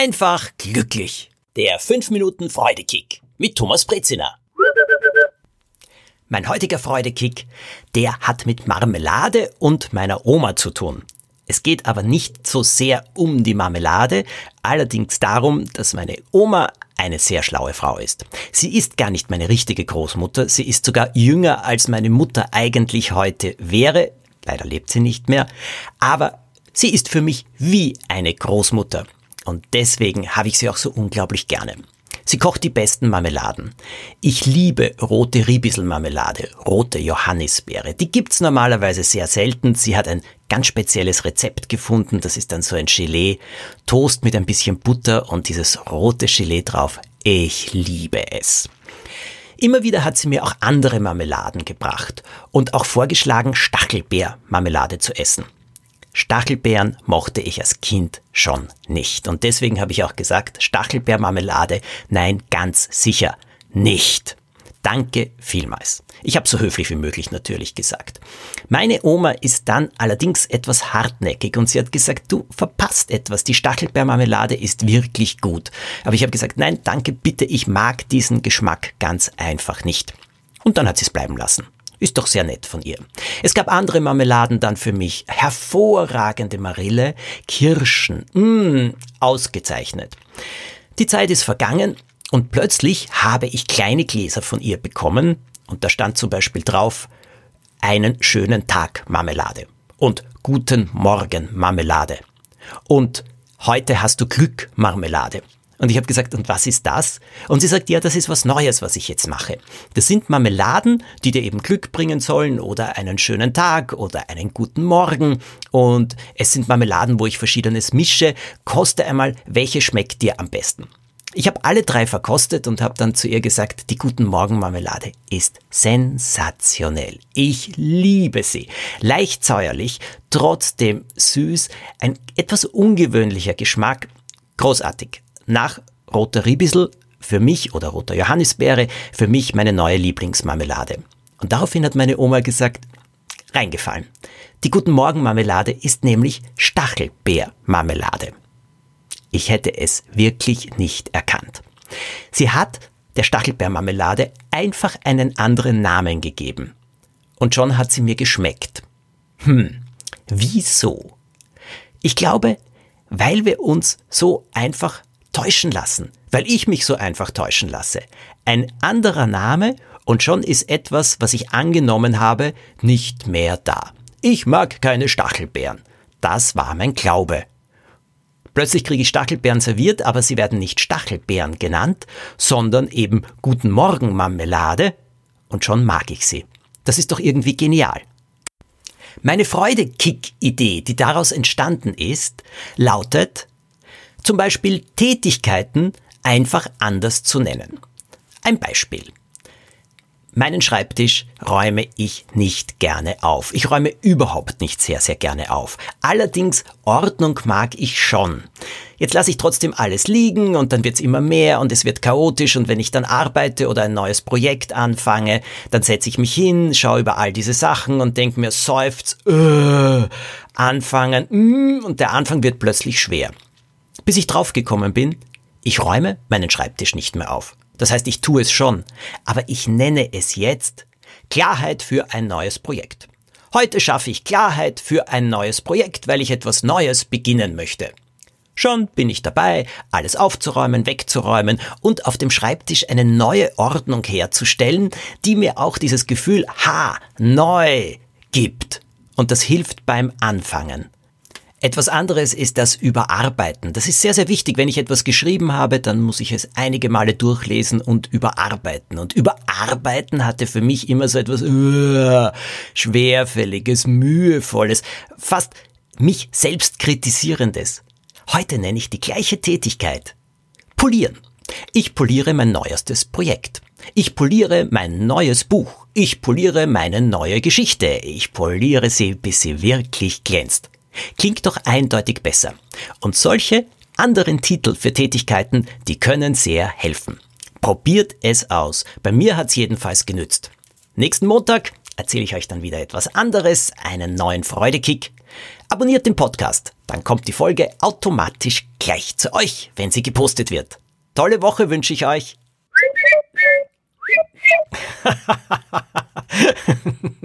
einfach glücklich. Der 5 Minuten Freudekick mit Thomas Brezina. Mein heutiger Freudekick, der hat mit Marmelade und meiner Oma zu tun. Es geht aber nicht so sehr um die Marmelade, allerdings darum, dass meine Oma eine sehr schlaue Frau ist. Sie ist gar nicht meine richtige Großmutter, sie ist sogar jünger als meine Mutter eigentlich heute wäre, leider lebt sie nicht mehr, aber sie ist für mich wie eine Großmutter. Und deswegen habe ich sie auch so unglaublich gerne. Sie kocht die besten Marmeladen. Ich liebe rote Ribisselmarmelade, rote Johannisbeere. Die gibt's normalerweise sehr selten. Sie hat ein ganz spezielles Rezept gefunden. Das ist dann so ein Gelee, Toast mit ein bisschen Butter und dieses rote Gelee drauf. Ich liebe es. Immer wieder hat sie mir auch andere Marmeladen gebracht und auch vorgeschlagen, Stachelbeermarmelade zu essen. Stachelbeeren mochte ich als Kind schon nicht. Und deswegen habe ich auch gesagt, Stachelbeermarmelade, nein, ganz sicher nicht. Danke vielmals. Ich habe so höflich wie möglich natürlich gesagt. Meine Oma ist dann allerdings etwas hartnäckig und sie hat gesagt, du verpasst etwas, die Stachelbeermarmelade ist wirklich gut. Aber ich habe gesagt, nein, danke bitte, ich mag diesen Geschmack ganz einfach nicht. Und dann hat sie es bleiben lassen. Ist doch sehr nett von ihr. Es gab andere Marmeladen dann für mich. Hervorragende Marille, Kirschen, mh, mm, ausgezeichnet. Die Zeit ist vergangen und plötzlich habe ich kleine Gläser von ihr bekommen und da stand zum Beispiel drauf, einen schönen Tag Marmelade und guten Morgen Marmelade und heute hast du Glück Marmelade. Und ich habe gesagt, und was ist das? Und sie sagt, ja, das ist was Neues, was ich jetzt mache. Das sind Marmeladen, die dir eben Glück bringen sollen oder einen schönen Tag oder einen guten Morgen. Und es sind Marmeladen, wo ich verschiedenes mische. Koste einmal, welche schmeckt dir am besten. Ich habe alle drei verkostet und habe dann zu ihr gesagt, die Guten Morgen Marmelade ist sensationell. Ich liebe sie. Leicht säuerlich, trotzdem süß, ein etwas ungewöhnlicher Geschmack. Großartig nach roter Ribissel für mich oder roter Johannisbeere für mich meine neue Lieblingsmarmelade. Und daraufhin hat meine Oma gesagt, reingefallen. Die Guten Morgen Marmelade ist nämlich Stachelbeermarmelade. Ich hätte es wirklich nicht erkannt. Sie hat der Stachelbeermarmelade einfach einen anderen Namen gegeben. Und schon hat sie mir geschmeckt. Hm, wieso? Ich glaube, weil wir uns so einfach täuschen lassen, weil ich mich so einfach täuschen lasse. Ein anderer Name und schon ist etwas, was ich angenommen habe, nicht mehr da. Ich mag keine Stachelbeeren. Das war mein Glaube. Plötzlich kriege ich Stachelbeeren serviert, aber sie werden nicht Stachelbeeren genannt, sondern eben Guten Morgen Marmelade und schon mag ich sie. Das ist doch irgendwie genial. Meine Freude-Kick-Idee, die daraus entstanden ist, lautet, zum Beispiel Tätigkeiten einfach anders zu nennen. Ein Beispiel. Meinen Schreibtisch räume ich nicht gerne auf. Ich räume überhaupt nicht sehr, sehr gerne auf. Allerdings Ordnung mag ich schon. Jetzt lasse ich trotzdem alles liegen und dann wird's immer mehr und es wird chaotisch und wenn ich dann arbeite oder ein neues Projekt anfange, dann setze ich mich hin, schaue über all diese Sachen und denke mir, seufz, äh, anfangen, mm, und der Anfang wird plötzlich schwer bis ich draufgekommen bin, ich räume meinen Schreibtisch nicht mehr auf. Das heißt, ich tue es schon, aber ich nenne es jetzt Klarheit für ein neues Projekt. Heute schaffe ich Klarheit für ein neues Projekt, weil ich etwas Neues beginnen möchte. Schon bin ich dabei, alles aufzuräumen, wegzuräumen und auf dem Schreibtisch eine neue Ordnung herzustellen, die mir auch dieses Gefühl, ha, neu gibt. Und das hilft beim Anfangen. Etwas anderes ist das Überarbeiten. Das ist sehr, sehr wichtig. Wenn ich etwas geschrieben habe, dann muss ich es einige Male durchlesen und überarbeiten. Und überarbeiten hatte für mich immer so etwas uh, schwerfälliges, mühevolles, fast mich selbst kritisierendes. Heute nenne ich die gleiche Tätigkeit. Polieren. Ich poliere mein neuestes Projekt. Ich poliere mein neues Buch. Ich poliere meine neue Geschichte. Ich poliere sie, bis sie wirklich glänzt. Klingt doch eindeutig besser. Und solche anderen Titel für Tätigkeiten, die können sehr helfen. Probiert es aus. Bei mir hat's jedenfalls genützt. Nächsten Montag erzähle ich euch dann wieder etwas anderes, einen neuen Freudekick. Abonniert den Podcast Dann kommt die Folge automatisch gleich zu euch, wenn sie gepostet wird. Tolle Woche wünsche ich euch.